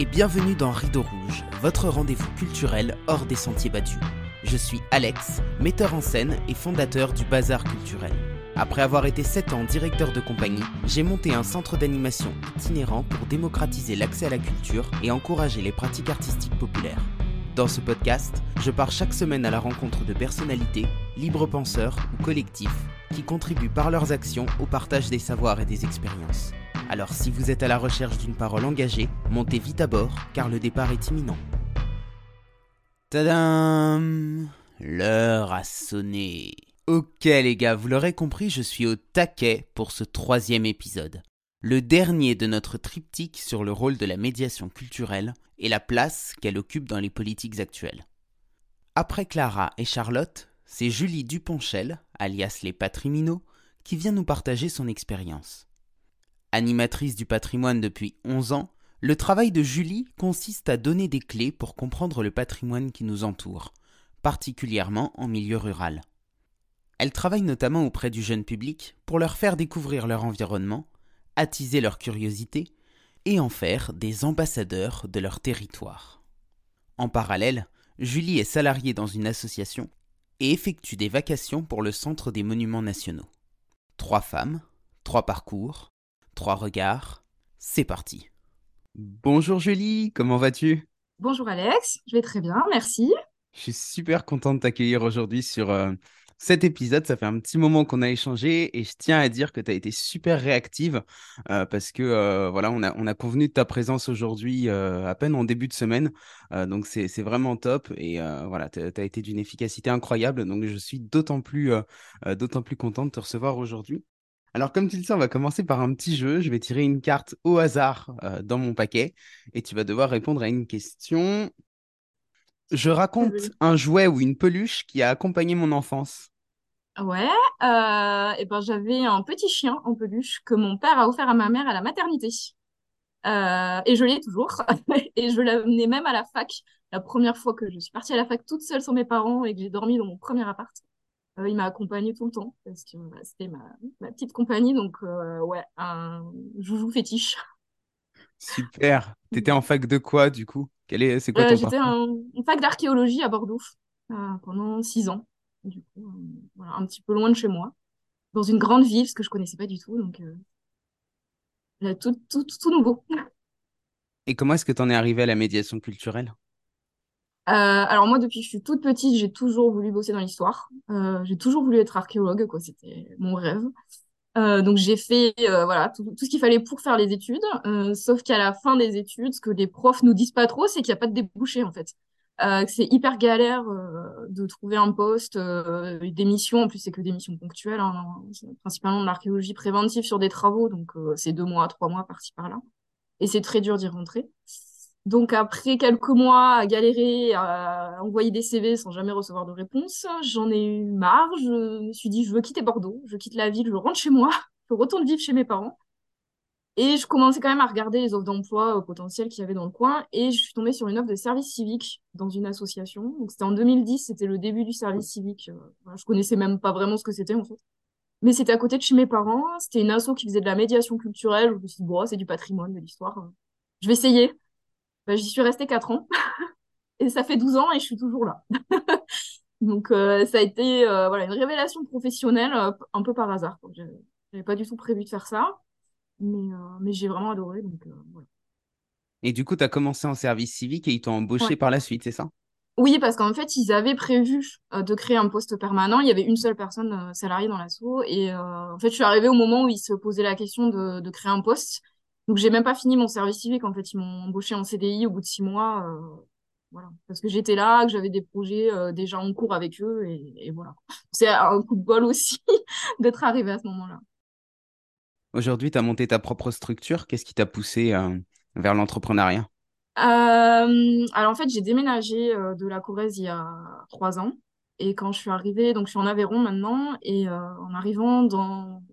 Et bienvenue dans Rideau Rouge, votre rendez-vous culturel hors des sentiers battus. Je suis Alex, metteur en scène et fondateur du Bazar Culturel. Après avoir été 7 ans directeur de compagnie, j'ai monté un centre d'animation itinérant pour démocratiser l'accès à la culture et encourager les pratiques artistiques populaires. Dans ce podcast, je pars chaque semaine à la rencontre de personnalités, libres penseurs ou collectifs qui contribuent par leurs actions au partage des savoirs et des expériences. Alors si vous êtes à la recherche d'une parole engagée, montez vite à bord car le départ est imminent. Tadam L'heure a sonné. Ok les gars, vous l'aurez compris, je suis au taquet pour ce troisième épisode. Le dernier de notre triptyque sur le rôle de la médiation culturelle et la place qu'elle occupe dans les politiques actuelles. Après Clara et Charlotte, c'est Julie Duponchel, alias les Patriminaux, qui vient nous partager son expérience. Animatrice du patrimoine depuis 11 ans, le travail de Julie consiste à donner des clés pour comprendre le patrimoine qui nous entoure, particulièrement en milieu rural. Elle travaille notamment auprès du jeune public pour leur faire découvrir leur environnement, attiser leur curiosité et en faire des ambassadeurs de leur territoire. En parallèle, Julie est salariée dans une association et effectue des vacations pour le Centre des Monuments Nationaux. Trois femmes, trois parcours, trois regards, c'est parti. Bonjour Julie, comment vas-tu? Bonjour Alex, je vais très bien, merci. Je suis super content de t'accueillir aujourd'hui sur euh, cet épisode. Ça fait un petit moment qu'on a échangé et je tiens à dire que tu as été super réactive euh, parce que euh, voilà, on a, on a convenu de ta présence aujourd'hui à peine en début de semaine. donc c'est vraiment top et voilà, tu as été d'une efficacité incroyable. Donc je suis d'autant plus, d'autant plus content de te recevoir aujourd'hui. Alors, comme tu le sais, on va commencer par un petit jeu. Je vais tirer une carte au hasard euh, dans mon paquet et tu vas devoir répondre à une question. Je raconte un jouet ou une peluche qui a accompagné mon enfance. Ouais, euh, et ben j'avais un petit chien en peluche que mon père a offert à ma mère à la maternité. Euh, et je l'ai toujours. et je l'amenais même à la fac. La première fois que je suis partie à la fac toute seule sans mes parents et que j'ai dormi dans mon premier appart. Euh, il m'a accompagné tout le temps parce que bah, c'était ma, petite compagnie. Donc, euh, ouais, un joujou fétiche. Super. Tu étais en fac de quoi, du coup? Quel est, c'est quoi euh, ton J'étais en, fac d'archéologie à Bordeaux pendant six ans. Du coup, voilà, un petit peu loin de chez moi, dans une grande ville, ce que je connaissais pas du tout. Donc, tout, tout, tout nouveau. Et comment est-ce que tu en es arrivé à la médiation culturelle? Euh, alors moi, depuis que je suis toute petite, j'ai toujours voulu bosser dans l'histoire. Euh, j'ai toujours voulu être archéologue, quoi. C'était mon rêve. Euh, donc j'ai fait voilà tout, ce qu'il fallait pour faire les études. sauf qu'à la fin des études, ce que les profs nous disent pas trop, c'est qu'il n'y a pas de débouché en fait. que c'est hyper galère de trouver un poste, des missions. En plus, c'est que des missions ponctuelles, hein, principalement de l'archéologie préventive sur des travaux. Donc c'est deux mois, trois mois par-ci par-là. Et c'est très dur d'y rentrer. Donc après quelques mois à galérer, à envoyer des CV sans jamais recevoir de réponse, j'en ai eu marre. Je me suis dit, je veux quitter Bordeaux, je quitte la ville, je rentre chez moi, je retourne vivre chez mes parents. Et je commençais quand même à regarder les offres d'emploi euh, potentielles qu'il y avait dans le coin. Et je suis tombée sur une offre de service civique dans une association. Donc c'était en 2010, c'était le début du service civique. Euh, je connaissais même pas vraiment ce que c'était en fait. Mais c'était à côté de chez mes parents. C'était une asso qui faisait de la médiation culturelle. Je me suis dit, bon, c'est du patrimoine, de l'histoire. Je vais essayer. Bah, j'y suis restée 4 ans. et ça fait 12 ans et je suis toujours là. Donc, euh, ça a été euh, voilà, une révélation professionnelle euh, un peu par hasard. Je n'avais pas du tout prévu de faire ça, mais, mais j'ai vraiment adoré. Donc, voilà. Et du coup, tu as commencé en service civique et ils t'ont embauché par la suite, c'est ça? Oui, parce qu'en fait, ils avaient prévu de créer un poste permanent. Il y avait une seule personne salariée dans l'assaut. Et en fait, je suis arrivée au moment où ils se posaient la question de, de créer un poste. Donc, j'ai même pas fini mon service civique. En fait, ils m'ont embauché en CDI au bout de six mois. Euh, voilà. Parce que j'étais là, que j'avais des projets euh, déjà en cours avec eux. Et, voilà. C'est un coup de bol aussi d'être arrivé à ce moment-là. Aujourd'hui, tu as monté ta propre structure. Qu'est-ce qui t'a poussé euh, vers l'entrepreneuriat? Alors, en fait, j'ai déménagé de la Corrèze il y a trois ans. Et quand je suis arrivée, donc je suis en Aveyron maintenant, et en arrivant dans,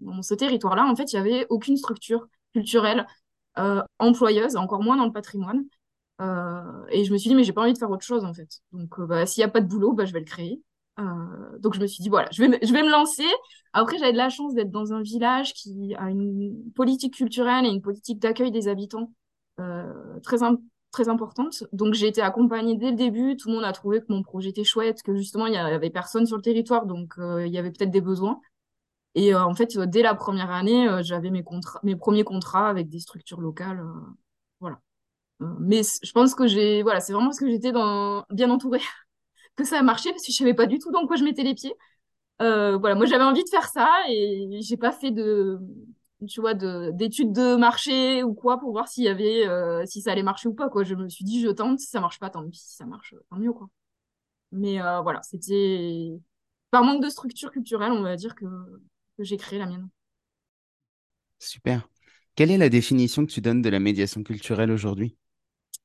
dans ce territoire-là, en fait, il n'y avait aucune structure culturelle, euh, employeuse, encore moins dans le patrimoine. Euh, et je me suis dit, mais j'ai pas envie de faire autre chose, en fait. Donc, euh, bah, s'il n'y a pas de boulot, bah, je vais le créer. donc, je me suis dit, voilà, je vais, je vais me lancer. Après, j'avais de la chance d'être dans un village qui a une politique culturelle et une politique d'accueil des habitants très, très importante. Donc j'ai été accompagnée dès le début. Tout le monde a trouvé que mon projet était chouette, que justement il y avait personne sur le territoire, donc il y avait peut-être des besoins. Et en fait, dès la première année, j'avais mes mes premiers contrats avec des structures locales. voilà. mais je pense que j'ai, voilà, c'est vraiment parce que j'étais dans... bien entourée que ça a marché parce que je savais pas du tout dans quoi je mettais les pieds. Euh, voilà, moi j'avais envie de faire ça et j'ai pas fait de, tu vois, d'études de, marché ou quoi pour voir s'il y avait, euh, si ça allait marcher ou pas quoi. Je me suis dit je tente, si ça marche pas, tant pis, si ça marche, tant mieux quoi. Mais euh, voilà, c'était par manque de structure culturelle, on va dire que, que j'ai créé la mienne. Super. Quelle est la définition que tu donnes de la médiation culturelle aujourd'hui?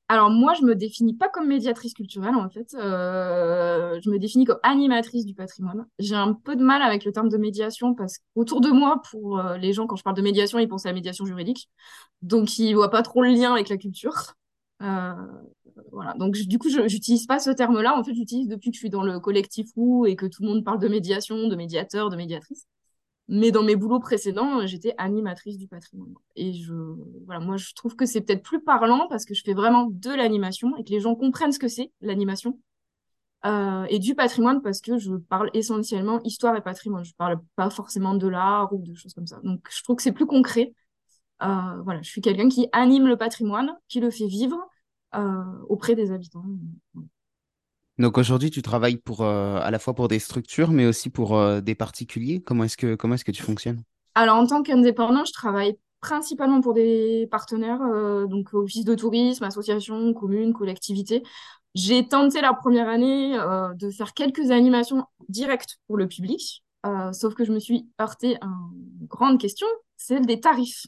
Alors moi, je me définis pas comme médiatrice culturelle en fait. Euh, je me définis comme animatrice du patrimoine. J'ai un peu de mal avec le terme de médiation parce qu'autour de moi, pour euh, les gens, quand je parle de médiation, ils pensent à la médiation juridique. Donc ils voient pas trop le lien avec la culture. Euh, voilà. Donc du coup, je n'utilise pas ce terme-là. En fait, j'utilise depuis que je suis dans le collectif ou et que tout le monde parle de médiation, de médiateur, de médiatrice. Mais dans mes boulots précédents, j'étais animatrice du patrimoine. Et je, voilà, moi, je trouve que c'est peut-être plus parlant parce que je fais vraiment de l'animation et que les gens comprennent ce que c'est, l'animation. Euh, et du patrimoine parce que je parle essentiellement histoire et patrimoine. Je parle pas forcément de l'art ou de choses comme ça. Donc, je trouve que c'est plus concret. Euh, voilà, je suis quelqu'un qui anime le patrimoine, qui le fait vivre euh, auprès des habitants. Donc aujourd'hui, tu travailles pour, euh, à la fois pour des structures, mais aussi pour euh, des particuliers. Comment est-ce que, comment est-ce que tu fonctionnes? Alors en tant qu'indépendant, je travaille principalement pour des partenaires, euh, donc office de tourisme, associations, communes, collectivités. J'ai tenté la première année de faire quelques animations directes pour le public, sauf que je me suis heurtée à une grande question, celle des tarifs.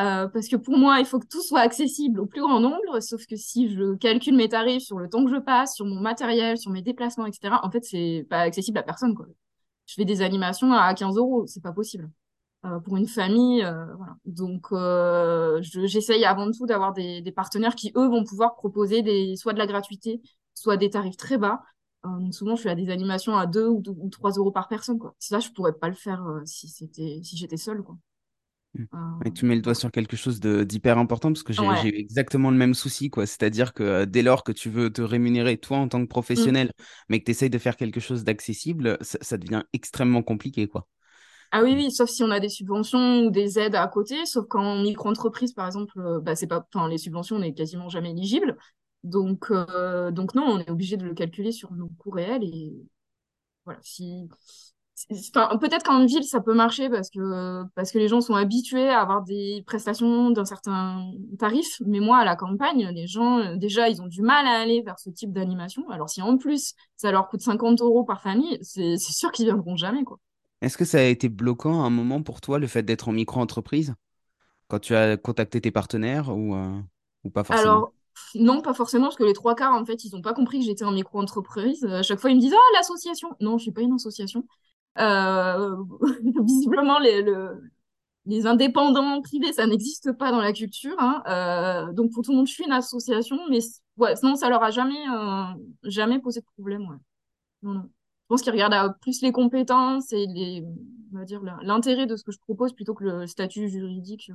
Euh, parce que pour moi, il faut que tout soit accessible au plus grand nombre, sauf que si je calcule mes tarifs sur le temps que je passe, sur mon matériel, sur mes déplacements, etc., en fait, c'est pas accessible à personne. Quoi. Je fais des animations à 15 euros, c'est pas possible. Euh, pour une famille, euh, voilà. Donc, j'essaye avant tout d'avoir des, des, partenaires qui, eux, vont pouvoir proposer des, soit de la gratuité, soit des tarifs très bas. donc souvent, je fais des animations à 2 ou, ou 3 euros par personne. Quoi. Ça, je pourrais pas le faire si, si j'étais seule. Quoi. Et tu mets le doigt sur quelque chose d'hyper important parce que j'ai eu exactement le même souci, quoi. C'est-à-dire que euh, dès lors que tu veux te rémunérer, toi, en tant que mmh. professionnel, mais que tu essayes de faire quelque chose d'accessible, ça, devient extrêmement compliqué, quoi. Ah oui, oui, sauf si on a des subventions ou des aides à côté, sauf qu'en micro-entreprise, par exemple, euh, bah, c'est pas, enfin, les subventions, on n'est quasiment jamais éligible. Donc, euh, donc non, on est obligé de le calculer sur nos coûts réels et voilà, si, peut-être qu'en ville, ça peut marcher parce que, parce que les gens sont habitués à avoir des prestations d'un certain tarif. Mais moi, à la campagne, les gens, déjà, ils ont du mal à aller vers ce type d'animation. Alors, si en plus, ça leur coûte 50 euros par famille, c'est sûr qu'ils viendront jamais, quoi. Est-ce que ça a été bloquant à un moment pour toi, le fait d'être en micro-entreprise, quand tu as contacté tes partenaires ou, euh, ou pas forcément? Alors, non, pas forcément, parce que les trois quarts, en fait, ils n'ont pas compris que j'étais en micro-entreprise. À chaque fois, ils me disent Ah, l'association Non, je suis pas une association. Euh, visiblement, les, le, les indépendants privés, ça n'existe pas dans la culture. Hein. Euh, donc pour tout le monde, je suis une association, mais sinon ça leur a jamais, euh, jamais posé de problème. Non, non. Je pense qu'ils regardent plus les compétences et les, on va dire l'intérêt de ce que je propose plutôt que le statut juridique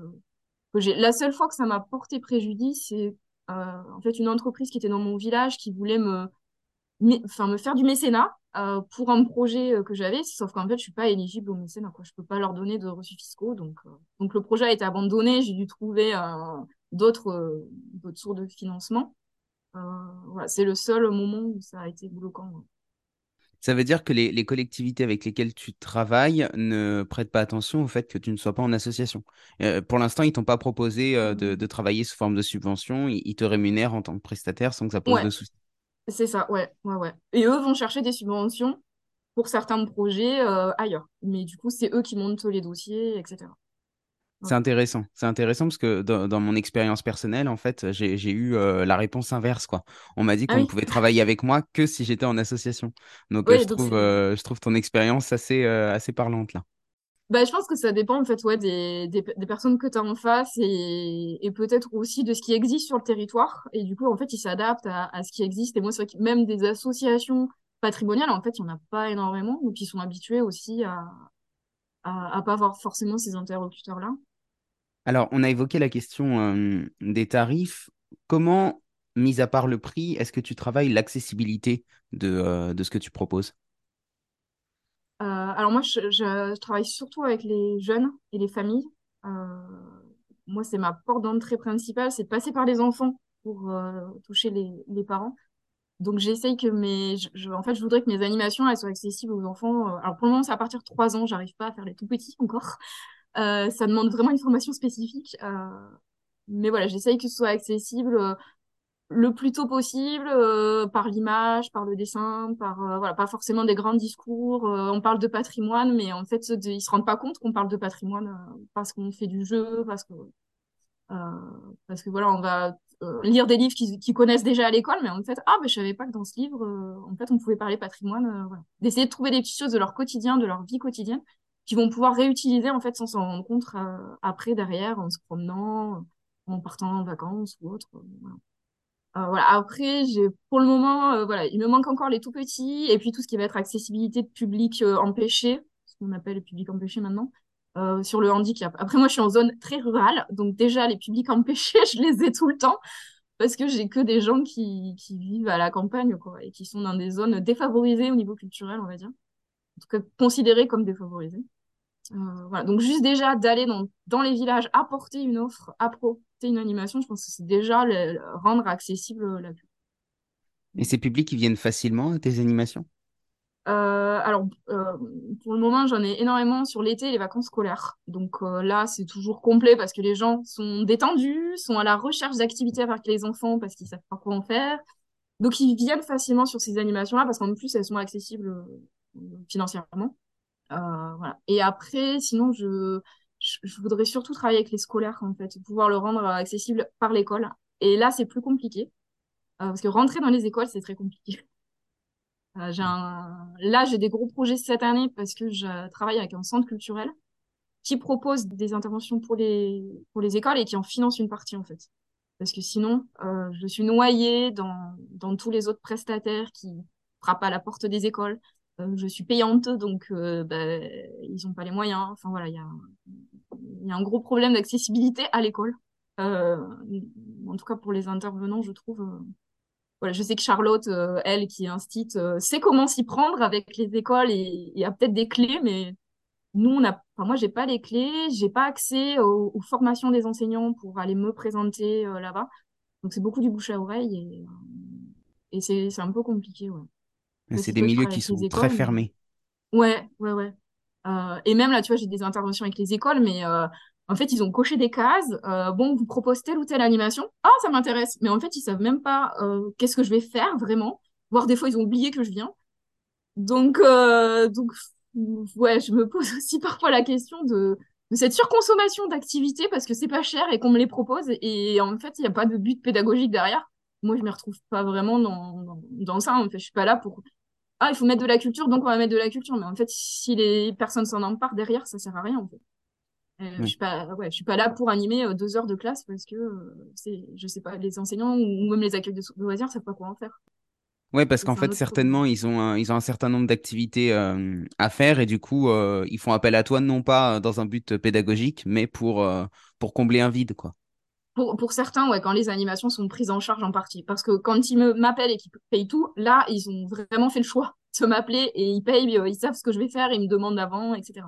que j'ai. La seule fois que ça m'a porté préjudice, c'est en fait une entreprise qui était dans mon village qui voulait me, enfin me faire du mécénat euh, pour un projet euh, que j'avais, sauf qu'en fait, je suis pas éligible au mécénat. Quoi. Je peux pas leur donner de reçus fiscaux. Donc, euh, donc le projet a été abandonné. J'ai dû trouver d'autres sources de financement. voilà, c'est le seul moment où ça a été bloquant. Ça veut dire que les, les, collectivités avec lesquelles tu travailles ne prêtent pas attention au fait que tu ne sois pas en association. pour l'instant, ils t'ont pas proposé de, de, travailler sous forme de subvention. Ils, te rémunèrent en tant que prestataire sans que ça pose de soucis. C'est ça, ouais, ouais, ouais. Et eux vont chercher des subventions pour certains projets euh, ailleurs. Mais du coup, c'est eux qui montent les dossiers, etc. C'est intéressant. C'est intéressant parce que dans, mon expérience personnelle, en fait, j'ai eu euh, la réponse inverse. Quoi. On m'a dit ah qu'on pouvait travailler avec moi que si j'étais en association. Donc, euh, je, trouve, je trouve ton expérience assez, assez parlante là. Bah, je pense que ça dépend en fait ouais, des, des, personnes que tu as en face et, et peut-être aussi de ce qui existe sur le territoire. Et du coup, en fait, ils s'adaptent à, à, ce qui existe. Et moi, c'est vrai que même des associations patrimoniales, en fait, il n'y en a pas énormément. Donc, ils sont habitués aussi à à pas avoir forcément ces interlocuteurs-là. Alors, on a évoqué la question euh, des tarifs. Comment, mis à part le prix, est-ce que tu travailles l'accessibilité de, euh, de ce que tu proposes? Alors moi, je, travaille surtout avec les jeunes et les familles. Euh, moi, c'est ma porte d'entrée principale, c'est de passer par les enfants pour euh, toucher les, parents. Donc j'essaye que mes, en fait, je voudrais que mes animations soient accessibles aux enfants. Euh, Alors pour le moment, c'est à partir de 3 ans, j'arrive pas à faire les tout petits encore. Ça demande vraiment une formation spécifique. Mais voilà, j'essaye que ce soit accessible le plus tôt possible, euh, par l'image, par le dessin, par euh, voilà, pas forcément des grands discours. Euh, on parle de patrimoine, mais en fait, de- ils se rendent pas compte qu'on parle de patrimoine euh, parce qu'on fait du jeu, parce que euh, parce que voilà, on va euh, lire des livres qu'ils connaissent déjà à l'école, mais en fait, ah, ben, je savais pas que dans ce livre, en fait, on pouvait parler patrimoine. voilà. D'essayer de trouver des petites choses de leur quotidien, de leur vie quotidienne, qu'ils vont pouvoir réutiliser en fait sans s'en rendre compte après, derrière, en se promenant, en partant en vacances ou autre. Euh, voilà. Après, pour le moment, euh, voilà, il me manque encore les tout petits et puis tout ce qui va être accessibilité de public euh, empêché, ce qu'on appelle le public empêché maintenant, euh, sur le handicap. Après, moi, je suis en zone très rurale, donc déjà les publics empêchés, je les ai tout le temps parce que j'ai que des gens qui, qui vivent à la campagne, quoi, et qui sont dans des zones défavorisées au niveau culturel, on va dire, en tout cas considérées comme défavorisées. Euh, voilà. Donc juste déjà d'aller dans, dans les villages, apporter une offre, apporter une animation, je pense que c'est déjà le- le- rendre accessible la Et ces publics qui viennent facilement à tes animations? Euh, alors, euh, pour le moment, j'en ai énormément sur l'été et les vacances scolaires. Donc euh, là, c'est toujours complet parce que les gens sont détendus, sont à la recherche d'activités avec les enfants parce qu'ils savent pas quoi en faire. Donc, ils viennent facilement sur ces animations-là parce qu'en plus, elles sont accessibles euh, financièrement. Euh, voilà. Et après, sinon, je, je, voudrais surtout travailler avec les scolaires, en fait, pouvoir le rendre accessible par l'école. Et là, c'est plus compliqué euh, parce que rentrer dans les écoles, c'est très compliqué. Euh, j'ai un... Là, j'ai des gros projets cette année parce que je travaille avec un centre culturel qui propose des interventions pour les, pour les écoles et qui en finance une partie, en fait. Parce que sinon, euh, je suis noyée dans, dans tous les autres prestataires qui frappent à la porte des écoles. Euh, je suis payante, donc euh, bah, ils n'ont pas les moyens. Enfin voilà, il y a, un gros problème d'accessibilité à l'école. Euh, en tout cas, pour les intervenants, je trouve. voilà, je sais que Charlotte, elle, qui instite, euh, sait comment s'y prendre avec les écoles et, et a peut-être des clés, mais nous, on a, moi, j'ai pas les clés, j'ai pas accès aux, formations des enseignants pour aller me présenter là-bas. Donc, c'est beaucoup du bouche à oreille et, et c'est un peu compliqué, ouais. C'est des milieux qui sont très mais fermés. ouais, ouais, ouais. Euh, et même là, tu vois, j'ai des interventions avec les écoles, mais euh, en fait, ils ont coché des cases. Euh, bon, on vous propose telle ou telle animation. Ah, ça m'intéresse. Mais en fait, ils savent même pas euh, qu'est-ce que je vais faire vraiment. Voire des fois, ils ont oublié que je viens. Donc, donc, ouais, je me pose aussi parfois la question de, de cette surconsommation d'activités parce que c'est pas cher et qu'on me les propose. Et en fait, il n'y a pas de but pédagogique derrière. Moi, je me retrouve pas vraiment dans, dans, dans ça. En fait, je suis pas là pour ah, il faut mettre de la culture, donc on va mettre de la culture. Mais en fait, si les personnes s'en emparent derrière, ça sert à rien, en fait. Euh, je Oui. suis pas, ouais, je suis pas là pour animer euh, deux heures de classe parce que, euh, c'est, je sais pas, les enseignants ou même les accueils de, de loisirs savent pas quoi en faire. Ouais, parce qu'en fait, problème. certainement, ils ont un, ils ont un certain nombre d'activités euh, à faire et du coup, ils font appel à toi non pas dans un but pédagogique, mais pour, pour combler un vide, quoi. Pour, pour certains, ouais, quand les animations sont prises en charge en partie. Parce que quand ils m'appellent et qu'ils payent tout, là, ils ont vraiment fait le choix de m'appeler et ils payent, euh, ils savent ce que je vais faire, ils me demandent avant, etc.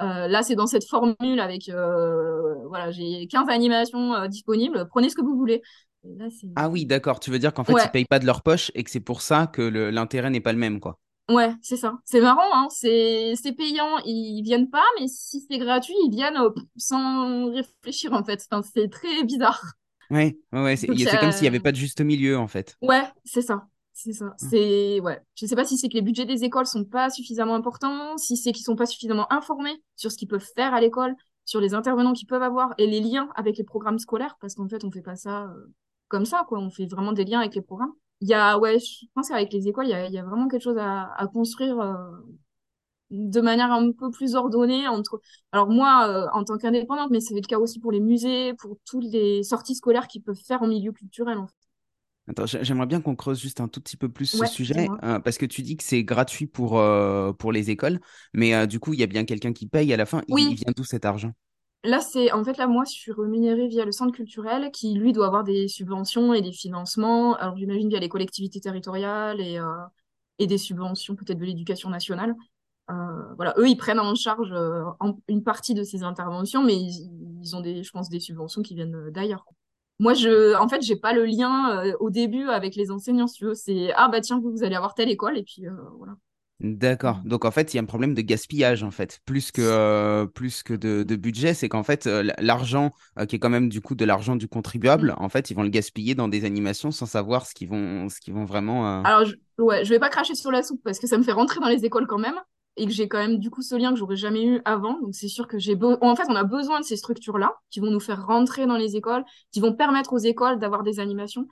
Euh, là, c'est dans cette formule avec, euh, voilà, j'ai 15 animations euh, disponibles, prenez ce que vous voulez. Là. Ah oui, d'accord. Tu veux dire qu'en fait, ils Ouais, payent pas de leur poche et que c'est pour ça que l'intérêt n'est pas le même, quoi. Ouais, c'est ça. C'est marrant, hein, c'est, c'est payant, ils viennent pas, mais si c'est gratuit, ils viennent euh, sans réfléchir, en fait. Enfin, c'est très bizarre. Ouais, ouais, c'est comme s'il n'y avait pas de juste milieu, en fait. Ouais, c'est ça. C'est ça. Hein. C'est ouais. Je sais pas si c'est que les budgets des écoles sont pas suffisamment importants, si c'est qu'ils sont pas suffisamment informés sur ce qu'ils peuvent faire à l'école, sur les intervenants qu'ils peuvent avoir et les liens avec les programmes scolaires, parce qu'en fait, on fait pas ça euh, comme ça, quoi. On fait vraiment des liens avec les programmes. Il y a, ouais, je pense qu'avec les écoles, il y a, il y a vraiment quelque chose à, à construire euh, de manière un peu plus ordonnée entre. Alors moi, euh, en tant qu'indépendante, mais c'est le cas aussi pour les musées, pour toutes les sorties scolaires qu'ils peuvent faire en milieu culturel, en fait. Attends, j'aimerais bien qu'on creuse juste un tout petit peu plus ce sujet, euh, parce que tu dis que c'est gratuit pour, pour les écoles, mais du coup, il y a bien quelqu'un qui paye à la fin. Il, il Oui, vient d'où cet argent? Là, c'est en fait là, moi, je suis rémunérée via le centre culturel qui, lui, doit avoir des subventions et des financements. Alors, j'imagine via les collectivités territoriales et, euh, des subventions peut-être de l'éducation nationale. Euh, voilà, eux, ils prennent en charge euh, une partie de ces interventions, mais ils, ont des, je pense, des subventions qui viennent d'ailleurs. Moi, je, en fait, j'ai pas le lien au début avec les enseignants, si. C'est ah bah tiens, vous, vous allez avoir telle école et puis voilà. D'accord. Donc en fait, il y a un problème de gaspillage en fait, plus que euh, plus que de, de budget, c'est qu'en fait euh, l'argent euh, qui est quand même du coup de l'argent du contribuable, en fait, ils vont le gaspiller dans des animations sans savoir ce qu'ils vont ce qu'ils vont vraiment. euh, Alors, je, ouais, je vais pas cracher sur la soupe parce que ça me fait rentrer dans les écoles quand même et que j'ai quand même du coup ce lien que j'aurais jamais eu avant. Donc, c'est sûr que j'ai be- en fait, on a besoin de ces structures-là qui vont nous faire rentrer dans les écoles, qui vont permettre aux écoles d'avoir des animations.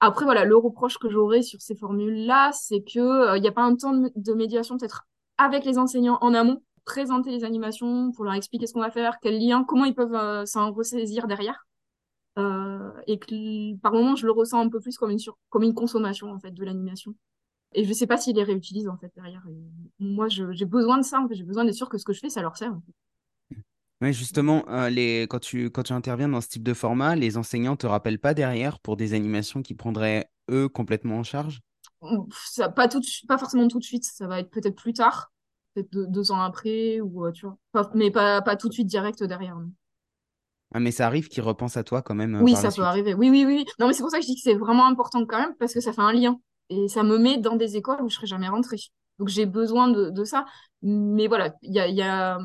Après, voilà, le reproche que j'aurais sur ces formules-là, c'est que euh, n'y a pas un temps de, médiation peut-être avec les enseignants en amont, présenter les animations pour leur expliquer ce qu'on va faire, quels liens, comment ils peuvent euh, s'en ressaisir derrière. Euh, et que par moment, je le ressens un peu plus comme une, sur- comme une consommation en fait de l'animation. Et je sais pas s'ils les réutilisent en fait derrière. Moi, j'ai besoin de ça. En fait. J'ai besoin d'être sûr que ce que je fais, ça leur sert. en fait. Ouais, justement, euh, les... quand tu quand tu interviens dans ce type de format, les enseignants te rappellent pas derrière pour des animations qui prendraient eux complètement en charge? Ça, pas tout, de pas forcément tout de suite. Ça va être peut-être plus tard, peut-être deux, deux ans après ou euh, tu vois. Pas- mais pas pas tout de suite direct derrière. non. Ah, mais ça arrive qu'ils repensent à toi quand même euh, Oui, par la ça peut suite. arriver. Oui, oui, oui. oui. Non, mais c'est pour ça que je dis que c'est vraiment important quand même parce que ça fait un lien et ça me met dans des écoles où je serais jamais rentrée. Donc j'ai besoin de, de ça. Mais voilà, il y a, il y a...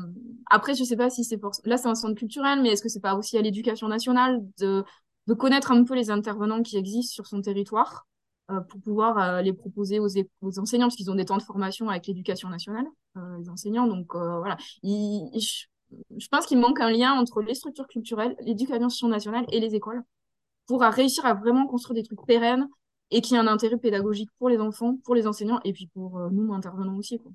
Après, je sais pas si c'est pour... Là, c'est un centre culturel, mais est-ce que c'est pas aussi à l'éducation nationale de, de connaître un peu les intervenants qui existent sur son territoire euh, pour pouvoir euh, les proposer aux, aux enseignants? Parce qu'ils ont des temps de formation avec l'éducation nationale, euh, les enseignants. Donc euh, voilà, je, je pense qu'il manque un lien entre les structures culturelles, l'éducation nationale et les écoles pour réussir à vraiment construire des trucs pérennes et qui aient un intérêt pédagogique pour les enfants, pour les enseignants et puis pour euh, nous intervenants aussi, quoi.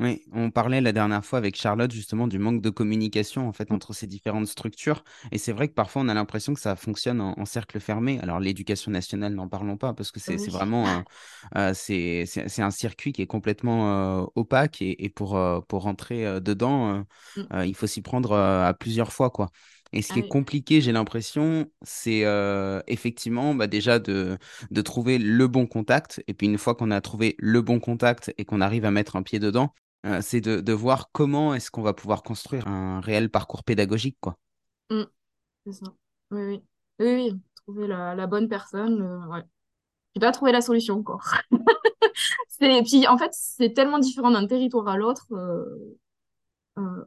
Oui, on parlait la dernière fois avec Charlotte justement du manque de communication en fait entre ces différentes structures. Et c'est vrai que parfois on a l'impression que ça fonctionne en, en cercle fermé. Alors l'éducation nationale, n'en parlons pas parce que c'est Oui. vraiment un, euh, c'est un circuit qui est complètement euh, opaque et, et pour, euh, pour rentrer dedans, euh, Mm. euh, il faut s'y prendre à plusieurs fois quoi. Et ce Ah qui est compliqué, j'ai l'impression, c'est euh, effectivement bah, déjà de, de trouver le bon contact. Et puis une fois qu'on a trouvé le bon contact et qu'on arrive à mettre un pied dedans, euh, c'est de, de voir comment est-ce qu'on va pouvoir construire un réel parcours pédagogique, quoi. Mm. C'est ça. Oui, oui. Trouver la, la bonne personne, euh, ouais. J'ai pas trouvé la solution encore. C'est, puis en fait, c'est tellement différent d'un territoire à l'autre. Euh,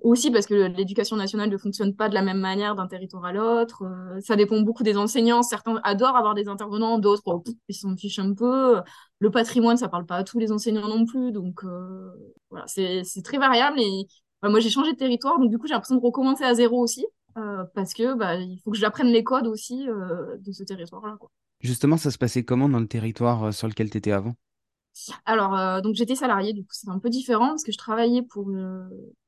aussi parce que l'éducation nationale ne fonctionne pas de la même manière d'un territoire à l'autre. Euh, ça dépend beaucoup des enseignants. Certains adorent avoir des intervenants, d'autres, oh, ils s'en fichent un peu. Le patrimoine, ça parle pas à tous les enseignants non plus. Donc euh, voilà, c'est très variable. Et bah, moi, j'ai changé de territoire, donc du coup, j'ai l'impression de recommencer à zéro aussi. euh, parce que bah, il faut que j'apprenne les codes aussi de ce territoire-là. Justement, ça se passait comment dans le territoire sur lequel tu étais avant? Alors, euh, donc j'étais salariée, du coup, c'est un peu différent parce que je travaillais pour. euh,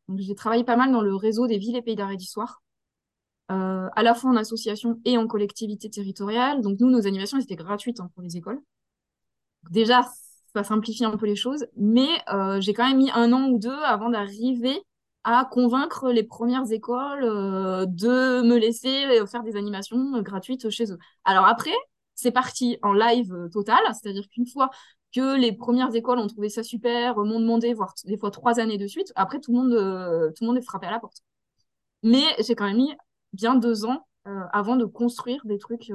Donc, j'ai travaillé pas mal dans le réseau des villes et pays d'arrêt d'histoire. euh, à la fois en association et en collectivité territoriale. Donc nous, nos animations, elles étaient gratuites hein, pour les écoles. Déjà, ça simplifie un peu les choses, mais euh, j'ai quand même mis un an ou deux avant d'arriver à convaincre les premières écoles euh, de me laisser euh, faire des animations gratuites chez eux. Alors après, c'est parti en live total, c'est-à-dire qu'une fois que les premières écoles ont trouvé ça super, euh, m'ont demandé, voire des fois trois années de suite, après tout le monde, euh, tout le monde est frappé à la porte. Mais j'ai quand même mis bien deux ans euh, avant de construire des trucs.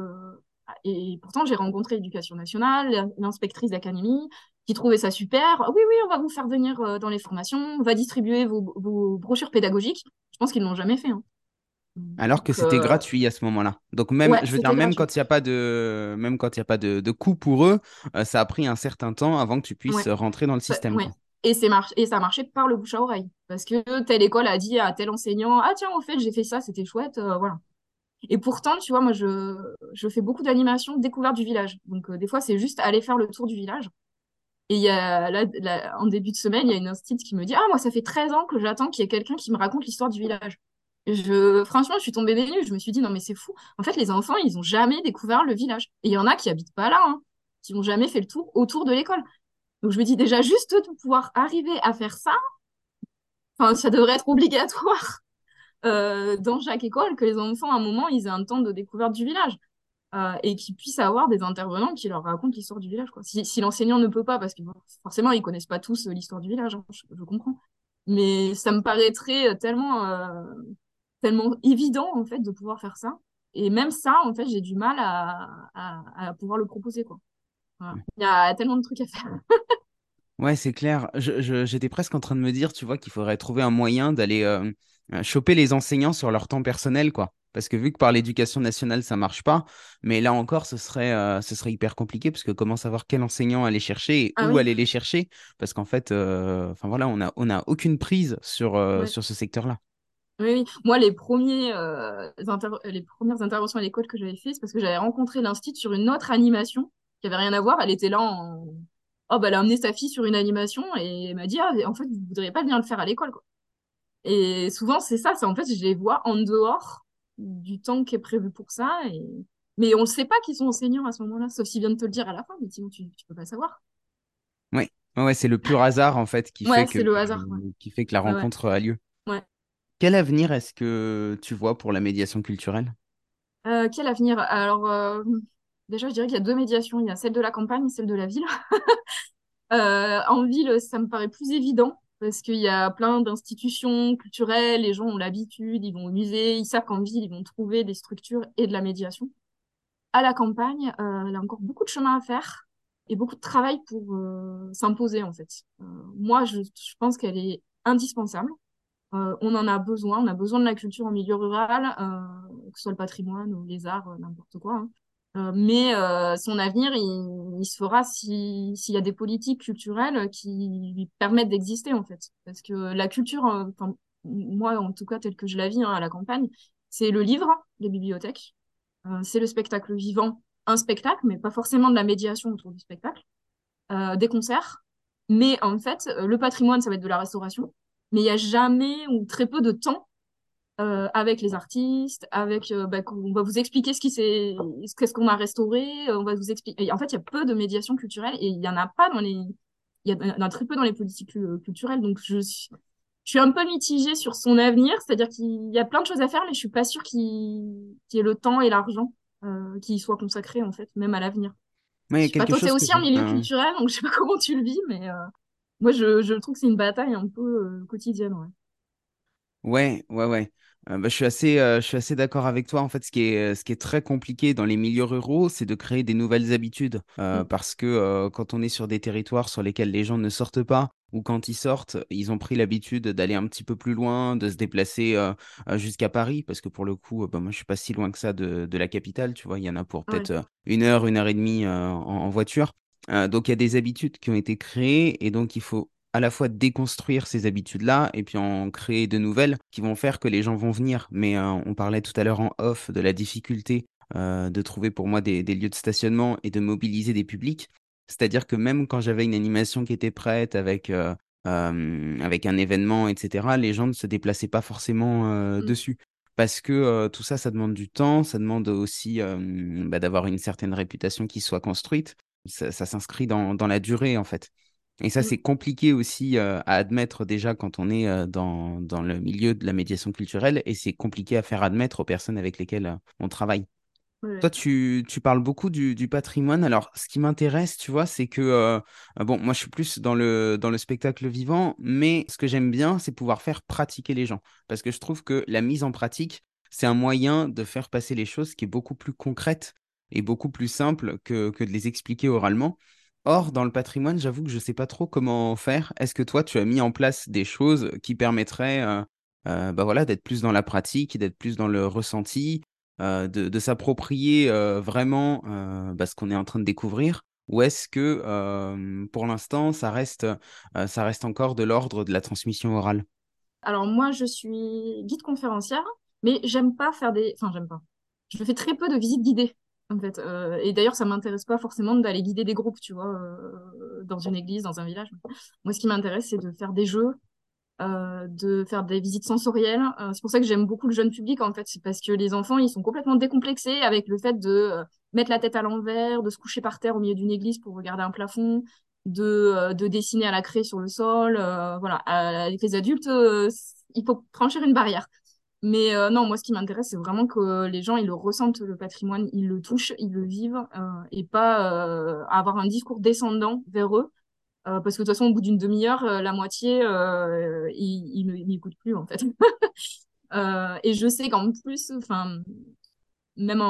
et pourtant, j'ai rencontré l'éducation nationale, l'inspectrice d'académie, qui trouvait ça super. Oui, oui, on va vous faire venir dans les formations, on va distribuer vos, vos brochures pédagogiques. Je pense qu'ils ne l'ont jamais fait. hein. Alors que c'était euh, gratuit à ce moment-là. Donc même, ouais, je veux dire, c'était même gratuit. quand il n'y a pas de, même quand il a pas de, de coût pour eux, euh, ça a pris un certain temps avant que tu puisses Ouais. rentrer dans le Ça- système, ouais. Et, c'est mar- et ça marchait par le bouche à oreille. Parce que telle école a dit à tel enseignant, ah tiens, en fait, j'ai fait ça, c'était chouette, euh, voilà. Et pourtant, tu vois, moi, je, je fais beaucoup d'animations découverte du village. Donc, des fois, c'est juste aller faire le tour du village. Et il y a, là, là, en début de semaine, il y a une instite qui me dit, Ah, moi, ça fait 13 ans que j'attends qu'il y ait quelqu'un qui me raconte l'histoire du village. Franchement, je suis tombée des nues. Je me suis dit, non, mais c'est fou. En fait, les enfants, ils ont jamais découvert le village. Et il y en a qui habitent pas là, hein, qui n'ont jamais fait le tour autour de l'école. Donc, je me dis déjà, juste de pouvoir arriver à faire ça, ça devrait être obligatoire. dans chaque école, que les enfants, à un moment, ils aient un temps de découverte du village. et qu'ils puissent avoir des intervenants qui leur racontent l'histoire du village. Si, l'enseignant ne peut pas, parce que forcément, ils connaissent pas tous l'histoire du village, hein, je, comprends. Mais ça me paraîtrait tellement, tellement évident, en fait, de pouvoir faire ça. Et même ça, en fait, j'ai du mal à, à, pouvoir le proposer, quoi. Il y a tellement de trucs à faire. ouais, c'est clair. J'étais presque en train de me dire, tu vois, qu'il faudrait trouver un moyen d'aller euh, euh, choper les enseignants sur leur temps personnel, quoi. Parce que vu que par l'éducation nationale, ça marche pas, mais là encore, ce serait, euh, ce serait hyper compliqué parce que comment savoir quel enseignant aller chercher et ah où aller les chercher? Parce qu'en fait, enfin voilà, on a, on a aucune prise sur, sur ce secteur-là. Oui, Moi, les, premiers, euh, les premières interventions à l'école que j'avais fait, c'est parce que j'avais rencontré l'instit sur une autre animation qui avait rien à voir. Elle était là en... Oh, bah, elle a amené sa fille sur une animation et elle m'a dit, ah, en fait, vous voudriez pas venir le faire à l'école, quoi. Et souvent, c'est ça, c'est en fait, je les vois en dehors du temps qui est prévu pour ça. Et... Mais on ne sait pas qu'ils sont enseignants à ce moment-là, sauf s'ils viennent te le dire à la fin, mais sinon, tu ne peux pas savoir. Oui, ouais, c'est le pur hasard, en fait, qui, fait, que, le hasard, qui fait que la rencontre a lieu. Quel avenir est-ce que tu vois pour la médiation culturelle? Euh, Quel avenir? Alors, euh, déjà, je dirais qu'il y a deux médiations. Il y a celle de la campagne et celle de la ville. Euh, en ville, ça me paraît plus évident parce qu'il y a plein d'institutions culturelles, les gens ont l'habitude, ils vont au musée, ils savent qu'en ville, ils vont trouver des structures et de la médiation. À la campagne, y a encore beaucoup de chemin à faire et beaucoup de travail pour s'imposer, en fait. moi, je pense qu'elle est indispensable. Euh, on en a besoin, on a besoin de la culture en milieu rural, euh, que ce soit le patrimoine ou les arts, euh, n'importe quoi. Hein. mais son avenir, il, se fera s'il y a des politiques culturelles qui lui permettent d'exister, en fait. Parce que la culture, moi, en tout cas, telle que je la vis hein, à la campagne, c'est le livre, les bibliothèques, c'est le spectacle vivant, un spectacle, mais pas forcément de la médiation autour du spectacle, des concerts. Mais en fait, le patrimoine, ça va être de la restauration mais il n'y a jamais ou très peu de temps euh, avec les artistes, avec euh, bah, on va vous expliquer ce qui c'est, qu'est-ce qu'on a restauré, euh, on va vous expliquer. en fait, il y a peu de médiation culturelle et il y en a pas dans les, il y, en a très peu dans les politiques culturelles. Donc je suis, je suis un peu mitigée sur son avenir, c'est-à-dire qu'il y a plein de choses à faire, mais je suis pas sûre qu'il y ait le temps et l'argent qui y soient consacrés en fait, même à l'avenir. Ouais, toi, c'est aussi un milieu culturel, donc je sais pas comment tu le vis, mais moi, je, je trouve que c'est une bataille un peu euh, quotidienne. Ouais, ouais, ouais. ouais. Euh, bah, je suis assez, euh, je suis assez d'accord avec toi. En fait, ce qui est, ce qui est très compliqué dans les milieux ruraux, c'est de créer des nouvelles habitudes. Mm. Parce que quand on est sur des territoires sur lesquels les gens ne sortent pas, ou quand ils sortent, ils ont pris l'habitude d'aller un petit peu plus loin, de se déplacer jusqu'à Paris, parce que pour le coup, bah, moi, je suis pas si loin que ça de, de la capitale. Tu vois, il y en a pour peut-être une heure, une heure et demie en, voiture. Euh, donc il y a des habitudes qui ont été créées et donc il faut à la fois déconstruire ces habitudes-là et puis en créer de nouvelles qui vont faire que les gens vont venir. Mais euh, on parlait tout à l'heure en off de la difficulté euh, de trouver pour moi des, lieux de stationnement et de mobiliser des publics. C'est-à-dire que même quand j'avais une animation qui était prête avec, avec un événement, etc., les gens ne se déplaçaient pas forcément mmh. dessus. Parce que tout ça, ça demande du temps, ça demande aussi bah, d'avoir une certaine réputation qui soit construite ça, s'inscrit dans, la durée, en fait. Et ça, mmh. c'est compliqué aussi à admettre déjà quand on est dans, le milieu de la médiation culturelle et c'est compliqué à faire admettre aux personnes avec lesquelles on travaille. Toi, tu, parles beaucoup du, patrimoine. Alors, ce qui m'intéresse, tu vois, c'est que, bon, moi, je suis plus dans le, dans le spectacle vivant, mais ce que j'aime bien, c'est pouvoir faire pratiquer les gens. Parce que je trouve que la mise en pratique, c'est un moyen de faire passer les choses qui est beaucoup plus concrète est beaucoup plus simple que, de les expliquer oralement. Or, dans le patrimoine, j'avoue que je ne sais pas trop comment faire. Est-ce que toi, tu as mis en place des choses qui permettraient euh, euh, bah voilà, d'être plus dans la pratique, d'être plus dans le ressenti, euh, de, s'approprier vraiment bah, ce qu'on est en train de découvrir? Ou est-ce que pour l'instant, ça reste, ça reste encore de l'ordre de la transmission orale? Alors moi, je suis guide conférencière, mais j'aime pas faire des... Enfin, j'aime pas. Je fais très peu de visites guidées en fait. Euh, et d'ailleurs, ça m'intéresse pas forcément d'aller guider des groupes, tu vois, euh, dans une église, dans un village. Moi, ce qui m'intéresse, c'est de faire des jeux, euh, de faire des visites sensorielles. c'est pour ça que j'aime beaucoup le jeune public, en fait. C'est parce que les enfants, ils sont complètement décomplexés avec le fait de mettre la tête à l'envers, de se coucher par terre au milieu d'une église pour regarder un plafond, de, de dessiner à la craie sur le sol. voilà. avec les adultes, il faut franchir une barrière. Mais euh, non, moi, ce qui m'intéresse, c'est vraiment que les gens, ils le ressentent, le patrimoine, ils le touchent, ils le vivent, euh, et pas euh, avoir un discours descendant vers eux. parce que de toute façon, au bout d'une demi-heure, la moitié, ils ne m'écoutent plus, en fait. et je sais qu'en plus, même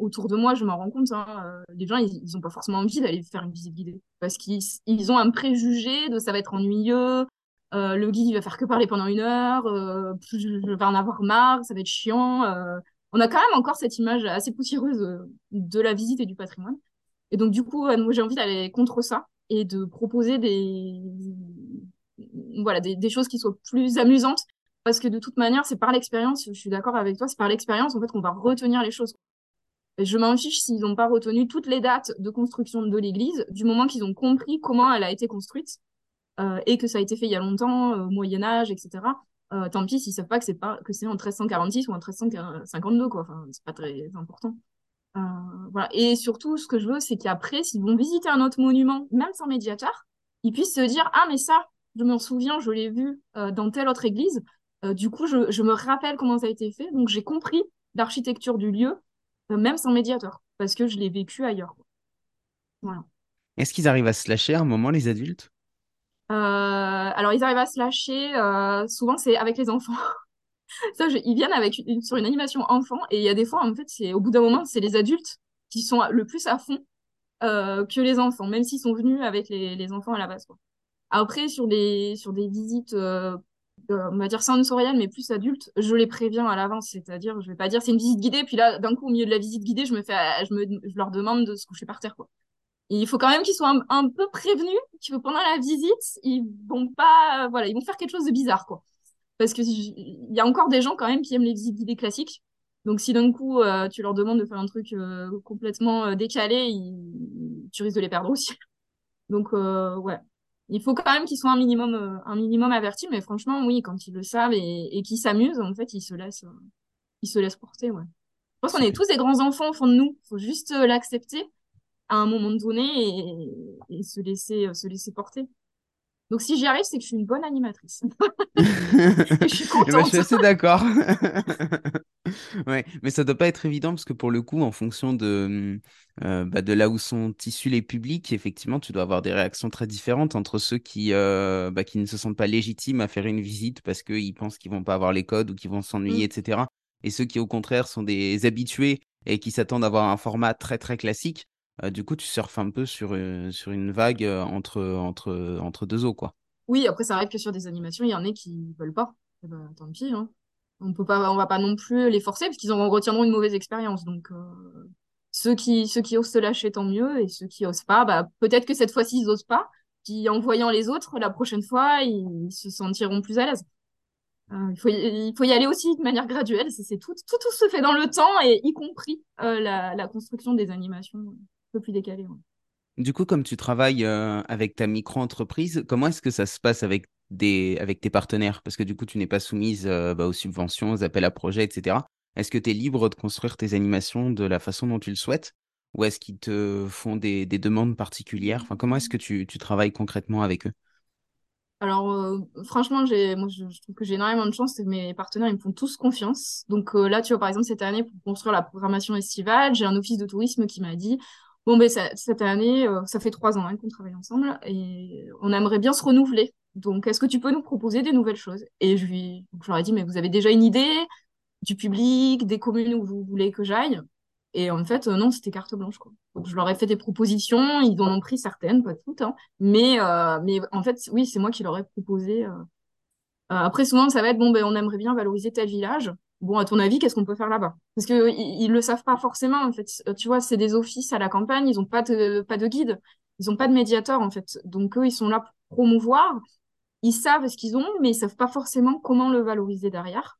autour de moi, je m'en rends compte, hein, les gens, ils n'ont pas forcément envie d'aller faire une visite guidée. Parce qu'ils ils ont un préjugé de ça va être ennuyeux, euh, le guide, il va faire que parler pendant une heure. Euh, je, vais en avoir marre, ça va être chiant. Euh. on a quand même encore cette image assez poussiéreuse de la visite et du patrimoine. Et donc, du coup, moi, j'ai envie d'aller contre ça et de proposer des, voilà, des, choses qui soient plus amusantes. Parce que de toute manière, c'est par l'expérience, je suis d'accord avec toi, c'est par l'expérience en fait qu'on va retenir les choses. Et je m'en fiche s'ils n'ont pas retenu toutes les dates de construction de l'église, du moment qu'ils ont compris comment elle a été construite euh, et que ça a été fait il y a longtemps, euh, au Moyen Âge, etc. Euh, tant pis s'ils savent pas que c'est pas que c'est en 1346 ou en 1352 quoi. Enfin, c'est pas très important. voilà. Et surtout, ce que je veux, c'est qu'après, s'ils vont visiter un autre monument, même sans médiateur, ils puissent se dire ah mais ça, je m'en souviens, je l'ai vu dans telle autre église. du coup, je, me rappelle comment ça a été fait, donc j'ai compris l'architecture du lieu, même sans médiateur, parce que je l'ai vécu ailleurs. Voilà. Est-ce qu'ils arrivent à se lâcher à un moment, les adultes? euh, alors, ils arrivent à se lâcher. Euh, souvent, c'est avec les enfants. Ça, ils viennent avec sur une animation enfant et il y a des fois, en fait, c'est au bout d'un moment, c'est les adultes qui sont le plus à fond euh, que les enfants, même s'ils sont venus avec les, les, enfants à la base. Quoi. Après, sur des, sur des visites, on va dire sensorielles, mais plus adultes, je les préviens à l'avance. C'est-à-dire, je vais pas dire c'est une visite guidée, puis là, d'un coup, au milieu de la visite guidée, je me fais, je, me, je leur demande de se coucher par terre. Quoi il faut quand même qu'ils soient un, peu prévenus que pendant la visite, ils vont pas, voilà, ils vont faire quelque chose de bizarre, quoi. Parce que il y a encore des gens quand même qui aiment les visites guidées classiques. Donc si d'un coup euh, tu leur demandes de faire un truc euh, complètement euh, décalé, tu risques de les perdre aussi. Donc ouais, il faut quand même qu'ils soient un minimum, un minimum avertis. Mais franchement, oui, quand ils le savent et, et qu'ils s'amusent, en fait, ils se laissent, ils se laissent porter. Ouais. Je pense qu'on est tous des grands enfants au fond de nous. Il faut juste l'accepter à un moment donné et, se laisser euh, se laisser porter. Donc si j'y arrive, c'est que je suis une bonne animatrice. je suis contente. Eh ben, je suis assez d'accord. ouais, mais ça doit pas être évident parce que pour le coup, en fonction de, euh, bah, de là où sont issus les publics, effectivement, tu dois avoir des réactions très différentes entre ceux qui, euh, bah, qui ne se sentent pas légitimes à faire une visite parce qu'ils pensent qu'ils vont pas avoir les codes ou qu'ils vont s'ennuyer, mm. etc. Et ceux qui, au contraire, sont des habitués et qui s'attendent à avoir un format très très classique. Du coup, tu surfes un peu sur, sur une vague entre, entre, entre deux eaux, quoi. Oui, après, ça arrive que sur des animations, il y en a qui veulent pas. Eh ben, tant pis, hein. On peut pas, on va pas non plus les forcer parce qu'ils en retiendront une mauvaise expérience. Donc, ceux qui, ceux qui osent se lâcher, tant mieux. Et ceux qui osent pas, bah, peut-être que cette fois-ci, ils osent pas. Puis, en voyant les autres, la prochaine fois, ils se sentiront plus à l'aise. il, faut y, il faut y aller aussi de manière graduelle. C'est tout, tout, tout se fait dans le temps, et y compris la construction des animations peu plus décalé. Du coup, comme tu travailles euh, avec ta micro-entreprise, comment est-ce que ça se passe avec, des, avec tes partenaires? Parce que du coup, tu n'es pas soumise euh, bah, aux subventions, aux appels à projets, etc. Est-ce que tu es libre de construire tes animations de la façon dont tu le souhaites? Ou est-ce qu'ils te font des, des, demandes particulières? Enfin, Comment est-ce que tu, tu travailles concrètement avec eux? Alors, euh, franchement, j'ai, moi, je, trouve que j'ai énormément de chance. Mes partenaires, ils me font tous confiance. Donc là, tu vois, par exemple, cette année, pour construire la programmation estivale, j'ai un office de tourisme qui m'a dit, Bon, ben, cette année, euh, ça fait trois ans hein, qu'on travaille ensemble et on aimerait bien se renouveler. Donc, est-ce que tu peux nous proposer des nouvelles choses? Et je, lui, je leur ai dit, mais vous avez déjà une idée du public, des communes où vous voulez que j'aille? Et en fait, euh, non, c'était carte blanche. Quoi. Donc, je leur ai fait des propositions, ils en ont pris certaines, pas toutes. Hein. mais, euh, mais en fait, oui, c'est moi qui leur ai proposé. après, souvent, ça va être, bon, ben, on aimerait bien valoriser tel village. Bon, à ton avis, qu'est-ce qu'on peut faire là-bas? Parce que ils, le savent pas forcément. En fait, tu vois, c'est des offices à la campagne, ils ont pas de pas de guide, ils ont pas de médiateur en fait. Donc eux, ils sont là pour promouvoir. Ils savent ce qu'ils ont, mais ils savent pas forcément comment le valoriser derrière.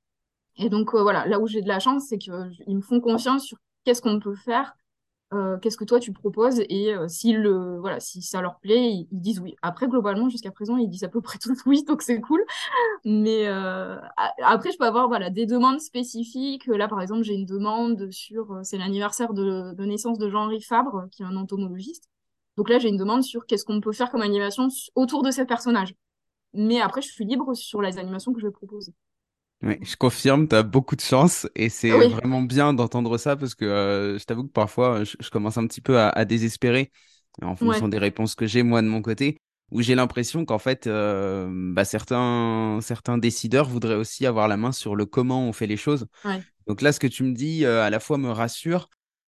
Et donc euh, voilà, là où j'ai de la chance, c'est qu'ils me font confiance sur qu'est-ce qu'on peut faire euh, qu'est-ce que toi tu proposes et euh, si le voilà si ça leur plaît ils, disent oui. Après globalement jusqu'à présent ils disent à peu près tous oui donc c'est cool. Mais euh, après je peux avoir voilà des demandes spécifiques. Là par exemple j'ai une demande sur c'est l'anniversaire de, naissance de Jean-Henri Fabre qui est un entomologiste. Donc là j'ai une demande sur qu'est-ce qu'on peut faire comme animation autour de ces personnages. Mais après je suis libre sur les animations que je vais proposer Oui, je confirme, tu as beaucoup de chance et c'est Oui, vraiment bien d'entendre ça parce que euh, je t'avoue que parfois je, je commence un petit peu à, à désespérer en fonction ouais, des réponses que j'ai moi de mon côté, où j'ai l'impression qu'en fait euh, bah, certains, certains décideurs voudraient aussi avoir la main sur le comment on fait les choses. ouais, Donc là, ce que tu me dis euh, à la fois me rassure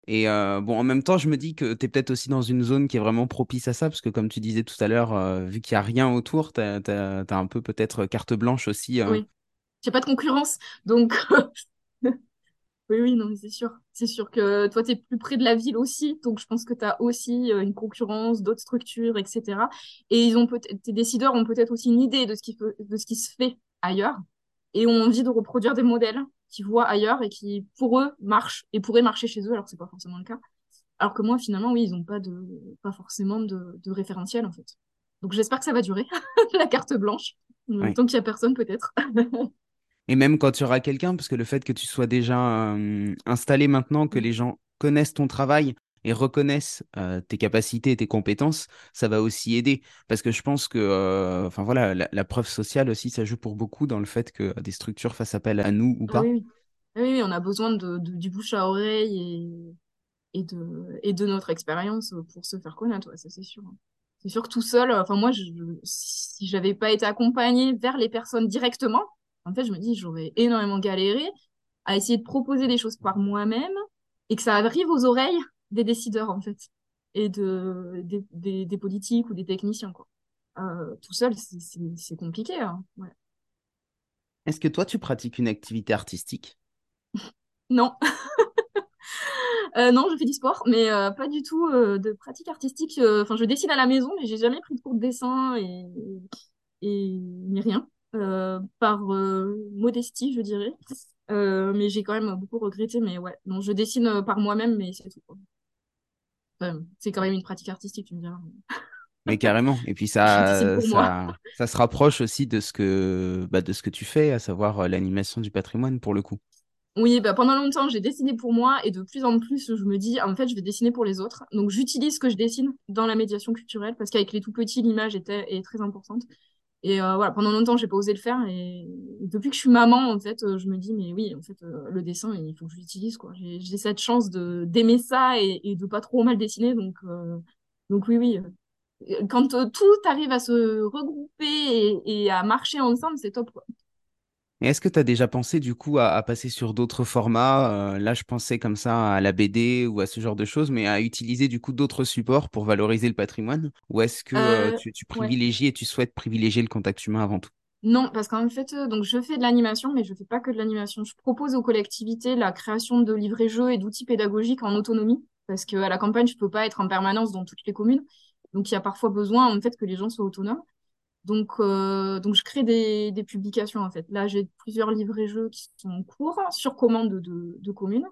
et euh, bon, en même temps, je me dis que tu es peut-être aussi dans une zone qui est vraiment propice à ça parce que comme tu disais tout à l'heure, euh, vu qu'il n'y a rien autour, tu as, un peu peut-être carte blanche aussi. euh. oui. J'ai pas de concurrence, donc oui, oui, non, mais c'est sûr. C'est sûr que toi, tu es plus près de la ville aussi, donc je pense que tu as aussi euh, une concurrence d'autres structures, etc. Et ils ont peut-être, tes décideurs ont peut-être aussi une idée de ce qui, peut- de ce qui se fait ailleurs et ont envie de reproduire des modèles qu'ils voient ailleurs et qui, pour eux, marchent et pourraient marcher chez eux, alors que c'est pas forcément le cas. Alors que moi, finalement, oui, ils ont pas de, pas forcément de, de référentiel, en fait. Donc j'espère que ça va durer, la carte blanche. Euh. Tant qu'il y a personne, peut-être. Et même quand tu auras quelqu'un, parce que le fait que tu sois déjà euh, installé maintenant, que les gens connaissent ton travail et reconnaissent euh, tes capacités et tes compétences, ça va aussi aider. Parce que je pense que, euh, enfin voilà, la, la preuve sociale aussi, ça joue pour beaucoup dans le fait que des structures fassent appel à nous ou Oui, pas. oui. Oui, oui, on a besoin de, de- du bouche à oreille et, et, de, et de notre expérience pour se faire connaître, ouais, ça c'est sûr. C'est sûr que tout seul, enfin moi, je, si j'avais pas été accompagnée vers les personnes directement, en fait, je me dis, j'aurais énormément galéré à essayer de proposer des choses par moi-même et que ça arrive aux oreilles des décideurs, en fait, et de, des, des, des politiques ou des techniciens, quoi. Euh, tout seul, c'est compliqué, hein. Ouais. Est-ce que toi, tu pratiques une activité artistique? Non, Euh, non, je fais du sport, mais euh, pas du tout de pratique artistique. Enfin, je dessine à la maison, mais j'ai jamais pris de cours de dessin et, et ni rien. Euh, par euh, modestie, je dirais. Euh, mais j'ai quand même beaucoup regretté. Mais ouais, non, je dessine par moi-même, mais c'est tout. c'est quand même une pratique artistique, tu me diras. Mais carrément. Et puis ça, ça, ça se rapproche aussi de ce que, bah, de ce que tu fais, à savoir l'animation du patrimoine pour le coup. Oui, bah pendant longtemps, j'ai dessiné pour moi et de plus en plus, je me dis, en fait, je vais dessiner pour les autres. Donc, j'utilise ce que je dessine dans la médiation culturelle parce qu'avec les tout petits, l'image était, est très importante. Et euh, voilà, pendant longtemps, j'ai pas osé le faire. Et depuis que je suis maman, en fait, euh, je me dis, mais oui, en fait, euh, le dessin, il faut que je l'utilise, quoi. J'ai cette chance de d'aimer ça et, et de pas trop mal dessiner. Donc, euh, donc oui, oui. Quand euh, tout arrive à se regrouper et, et à marcher ensemble, c'est top, quoi. Et est-ce que tu as déjà pensé du coup à, à passer sur d'autres formats? Euh, là, je pensais comme ça à la BD ou à ce genre de choses, mais à utiliser du coup d'autres supports pour valoriser le patrimoine? Ou est-ce que euh, Euh, tu, ouais. privilégies et tu souhaites privilégier le contact humain avant tout? Non, parce qu'en fait, donc je fais de l'animation, mais je fais pas que de l'animation. Je propose aux collectivités la création de livrets-jeux et d'outils pédagogiques en autonomie, parce qu'à la campagne, je peux pas être en permanence dans toutes les communes. Donc, il y a parfois besoin, en fait, que les gens soient autonomes. Donc, euh, donc je crée des, des publications, en fait. Là, j'ai plusieurs livrets-jeux qui sont en cours sur commande de, de communes.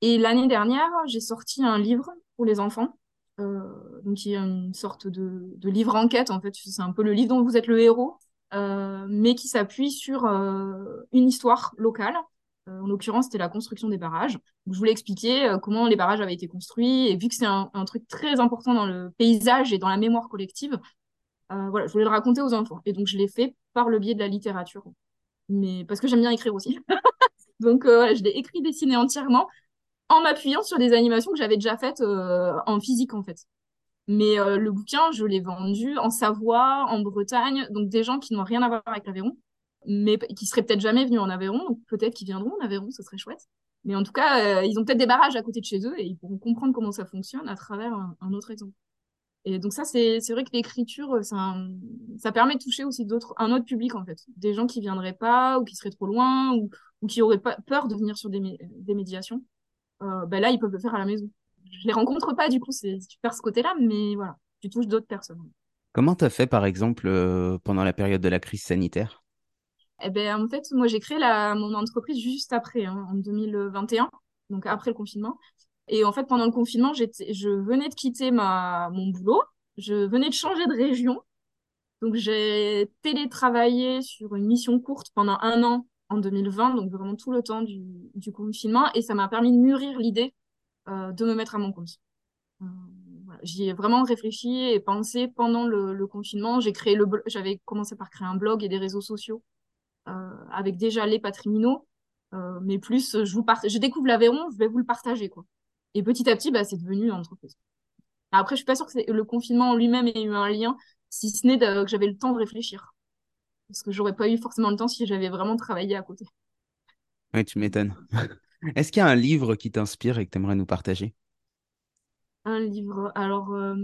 Et l'année dernière, j'ai sorti un livre pour les enfants. Euh, donc, il y a une sorte de, de livre enquête, en fait. C'est un peu le livre dont vous êtes le héros, euh, mais qui s'appuie sur euh, une histoire locale. Euh, en l'occurrence, c'était la construction des barrages. Je voulais expliquer euh, comment les barrages avaient été construits. Et vu que c'est un truc très important dans le paysage et dans la mémoire collective, euh, voilà, je voulais le raconter aux enfants. Et donc, je l'ai fait par le biais de la littérature. Mais parce que j'aime bien écrire aussi. Donc, euh, voilà, je l'ai écrit, dessiné entièrement en m'appuyant sur des animations que j'avais déjà faites euh, en physique en fait. Mais le bouquin, je l'ai vendu en Savoie, en Bretagne, donc des gens qui n'ont rien à voir avec l'Aveyron, mais qui seraient peut-être jamais venus en Aveyron, donc peut-être qu'ils viendront en Aveyron, ce serait chouette. Mais en tout cas, ils ont peut-être des barrages à côté de chez eux et ils pourront comprendre comment ça fonctionne à travers un autre exemple. Et donc ça, c'est vrai que l'écriture, euh, ça, permet de toucher aussi d'autres, un autre public en fait, des gens qui viendraient pas ou qui seraient trop loin ou, ou qui auraient pas peur de venir sur des, mé- des médiations euh, ben là, ils peuvent le faire à la maison. Je les rencontre pas, du coup, c'est tu perds ce côté-là, mais voilà, tu touches d'autres personnes. Comment tu as fait par exemple euh, pendant la période de la crise sanitaire? Eh ben, en fait, moi, j'ai créé la, mon entreprise juste après, hein, en 2021, donc après le confinement. Et en fait, pendant le confinement, j'étais, je venais de quitter ma, mon boulot, je venais de changer de région, donc j'ai télétravaillé sur une mission courte pendant un an en 2020, donc vraiment tout le temps du, du confinement, et ça m'a permis de mûrir l'idée euh, de me mettre à mon compte. Euh. J'y ai vraiment réfléchi et pensé pendant le, le confinement. J'ai créé le, j'avais commencé par créer un blog et des réseaux sociaux. Euh, avec déjà les patriminaux, mais plus je vous je découvre l'Aveyron, je vais vous le partager quoi. Et petit à petit, bah, c'est devenu une entreprise. Après, je suis pas sûre que le confinement en lui-même ait eu un lien, si ce n'est que j'avais le temps de réfléchir. Parce que j'aurais pas eu forcément le temps si j'avais vraiment travaillé à côté. Oui, tu m'étonnes. Est-ce qu'il y a un livre qui t'inspire et que tu aimerais nous partager? Un livre. Alors, euh,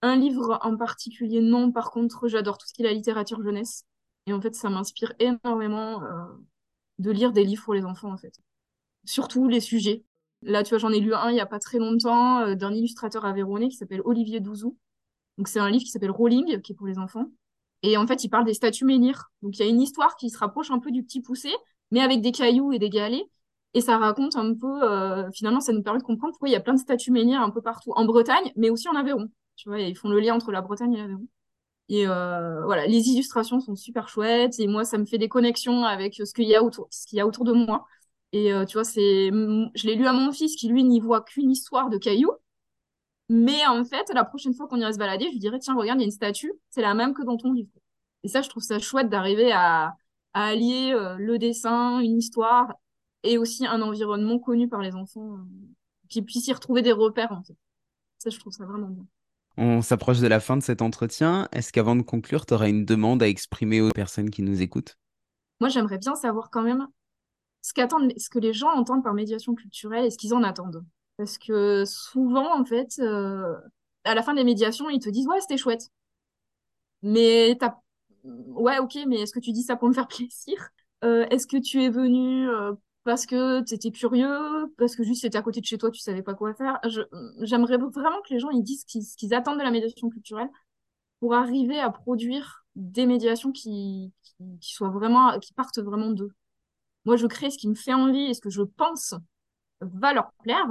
un livre en particulier, non. Par contre, j'adore tout ce qui est la littérature jeunesse. Et en fait, ça m'inspire énormément euh, de lire des livres pour les enfants, en fait. Surtout les sujets. Là, tu vois, j'en ai lu un il n'y a pas très longtemps euh, d'un illustrateur avéronais qui s'appelle Olivier Douzou. Donc, c'est un livre qui s'appelle Rolling, qui est pour les enfants. Et en fait, il parle des statues menhirs. Donc, il y a une histoire qui se rapproche un peu du petit poussé, mais avec des cailloux et des galets. Et ça raconte un peu, euh, finalement, ça nous permet de comprendre pourquoi il y a plein de statues menhirs un peu partout, en Bretagne, mais aussi en Aveyron. Tu vois, ils font le lien entre la Bretagne et l'Aveyron. Et euh, voilà, les illustrations sont super chouettes. Et moi, ça me fait des connexions avec ce qu'il y ce qu'il y a autour de moi. Et euh, tu vois, c'est, je l'ai lu à mon fils qui lui n'y voit qu'une histoire de cailloux. Mais en fait, la prochaine fois qu'on irait se balader, je lui dirais tiens, regarde, il y a une statue, c'est la même que dans ton livre. Et ça, je trouve ça chouette d'arriver à, à allier euh, le dessin, une histoire et aussi un environnement connu par les enfants, euh, qui puissent y retrouver des repères en fait. Ça, je trouve ça vraiment bien. On s'approche de la fin de cet entretien. Est-ce qu'avant de conclure, tu aurais une demande à exprimer aux personnes qui nous écoutent? Moi, j'aimerais bien savoir quand même ce, ce que les gens entendent par médiation culturelle et ce qu'ils en attendent. Parce que souvent, en fait, euh, à la fin des médiations, ils te disent Ouais, c'était chouette. Mais t'as ouais, ok, mais est-ce que tu dis ça pour me faire plaisir? Euh, Est-ce que tu es venu euh, parce que tu étais curieux, parce que juste c'était à côté de chez toi, tu savais pas quoi faire? J'aimerais vraiment que les gens ils disent ce qu'ils attendent de la médiation culturelle pour arriver à produire des médiations qui, qui, soient vraiment, qui partent vraiment d'eux. Moi, je crée ce qui me fait envie et ce que je pense va leur plaire,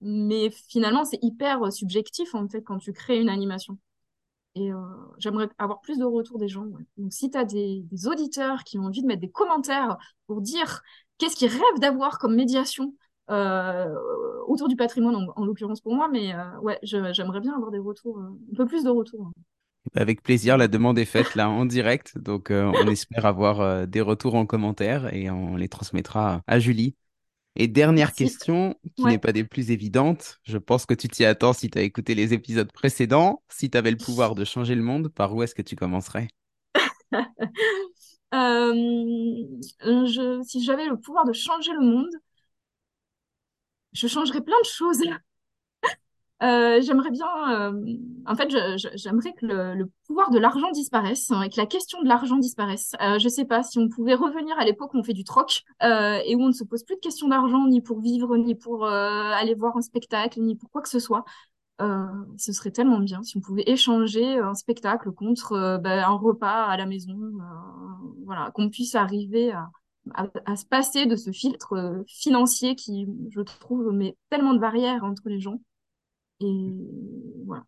mais finalement, c'est hyper subjectif en fait quand tu crées une animation. Et euh, j'aimerais avoir plus de retours des gens. Donc, si tu as des, auditeurs qui ont envie de mettre des commentaires pour dire qu'est-ce qu'ils rêvent d'avoir comme médiation euh, autour du patrimoine, en, l'occurrence pour moi, mais euh, ouais, j'aimerais bien avoir des retours, un peu plus de retours. Avec plaisir, la demande est faite là en direct, donc on espère avoir des retours en commentaire et on les transmettra à Julie. Et dernière question, qui n'est pas des plus évidentes, je pense que tu t'y attends si tu as écouté les épisodes précédents. Si tu avais le pouvoir de changer le monde, par où est-ce que tu commencerais? Euh, je, Si j'avais le pouvoir de changer le monde, je changerais plein de choses. Euh, j'aimerais bien, euh, en fait, j'aimerais que le, pouvoir de l'argent disparaisse hein, et que la question de l'argent disparaisse. Euh, je sais pas si on pouvait revenir à l'époque où on fait du troc et où on ne se pose plus de questions d'argent ni pour vivre, ni pour aller voir un spectacle, ni pour quoi que ce soit. ce serait tellement bien si on pouvait échanger un spectacle contre ben, un repas à la maison, voilà, qu'on puisse arriver à, à, se passer de ce filtre financier qui, je trouve, met tellement de barrières entre les gens. Et voilà.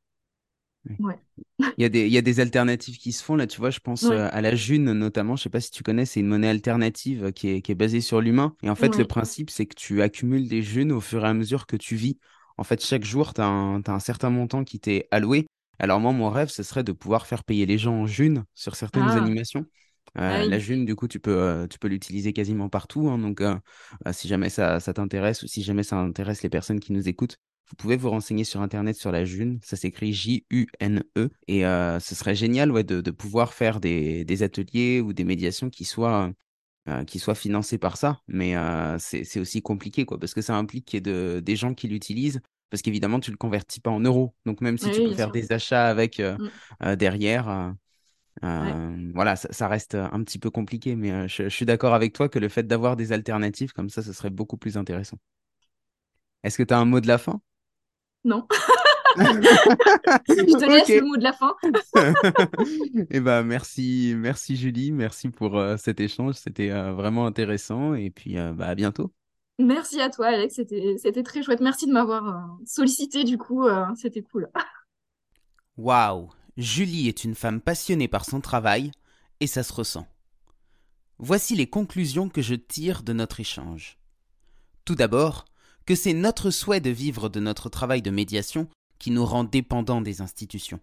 Il y, a des, il y a des alternatives qui se font là, tu vois. Je pense euh, à la June notamment. Je sais pas si tu connais, c'est une monnaie alternative qui est, qui est basée sur l'humain. Et en fait, le principe, c'est que tu accumules des Junes au fur et à mesure que tu vis. En fait, chaque jour, tu as, un certain montant qui t'est alloué. Alors, moi, mon rêve, ce serait de pouvoir faire payer les gens en June sur certaines ah. animations. Euh, ah la June, du coup, tu peux, euh, tu peux l'utiliser quasiment partout. Hein. donc, si jamais ça, ça t'intéresse ou si jamais ça intéresse les personnes qui nous écoutent, vous pouvez vous renseigner sur Internet sur la June, ça s'écrit J-U-N-E. Et euh, ce serait génial ouais, de, pouvoir faire des, ateliers ou des médiations qui soient, euh, qui soient financés par ça. Mais euh, c'est aussi compliqué, quoi, parce que ça implique qu'il y ait des gens qui l'utilisent. Parce qu'évidemment, tu ne le convertis pas en euros. Donc, même si tu peux faire des achats avec mmh. derrière, voilà, ça, reste un petit peu compliqué. Mais je, je suis d'accord avec toi que le fait d'avoir des alternatives comme ça, ce serait beaucoup plus intéressant. Est-ce que tu as un mot de la fin? Non. je te laisse le mot de la fin. eh ben, merci, merci Julie, merci pour euh, cet échange, c'était euh, vraiment intéressant et puis euh, bah, à bientôt. Merci à toi Alex, c'était très chouette. Merci de m'avoir sollicité du coup, c'était cool. Waouh, Julie est une femme passionnée par son travail et ça se ressent. Voici les conclusions que je tire de notre échange. Tout d'abord, que c'est notre souhait de vivre de notre travail de médiation qui nous rend dépendants des institutions.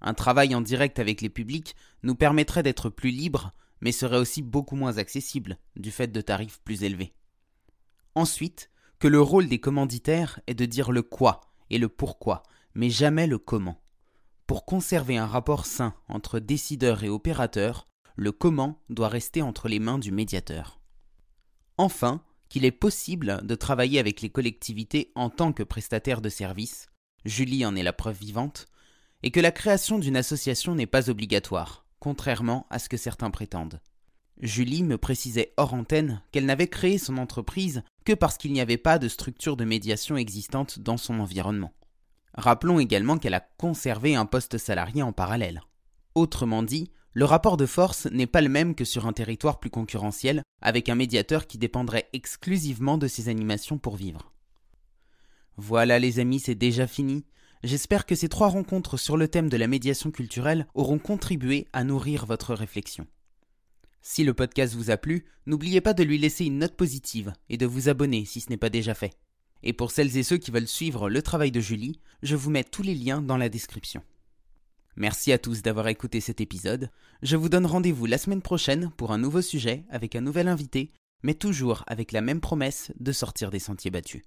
Un travail en direct avec les publics nous permettrait d'être plus libres, mais serait aussi beaucoup moins accessible du fait de tarifs plus élevés. Ensuite, que le rôle des commanditaires est de dire le quoi et le pourquoi, mais jamais le comment. Pour conserver un rapport sain entre décideurs et opérateurs, le comment doit rester entre les mains du médiateur. Enfin, qu'il est possible de travailler avec les collectivités en tant que prestataire de services, Julie en est la preuve vivante, et que la création d'une association n'est pas obligatoire, contrairement à ce que certains prétendent. Julie me précisait hors antenne qu'elle n'avait créé son entreprise que parce qu'il n'y avait pas de structure de médiation existante dans son environnement. Rappelons également qu'elle a conservé un poste salarié en parallèle. Autrement dit, le rapport de force n'est pas le même que sur un territoire plus concurrentiel, avec un médiateur qui dépendrait exclusivement de ses animations pour vivre. Voilà les amis, c'est déjà fini. J'espère que ces trois rencontres sur le thème de la médiation culturelle auront contribué à nourrir votre réflexion. Si le podcast vous a plu, n'oubliez pas de lui laisser une note positive et de vous abonner si ce n'est pas déjà fait. Et pour celles et ceux qui veulent suivre le travail de Julie, je vous mets tous les liens dans la description. Merci à tous d'avoir écouté cet épisode. Je vous donne rendez-vous la semaine prochaine pour un nouveau sujet avec un nouvel invité, mais toujours avec la même promesse de sortir des sentiers battus.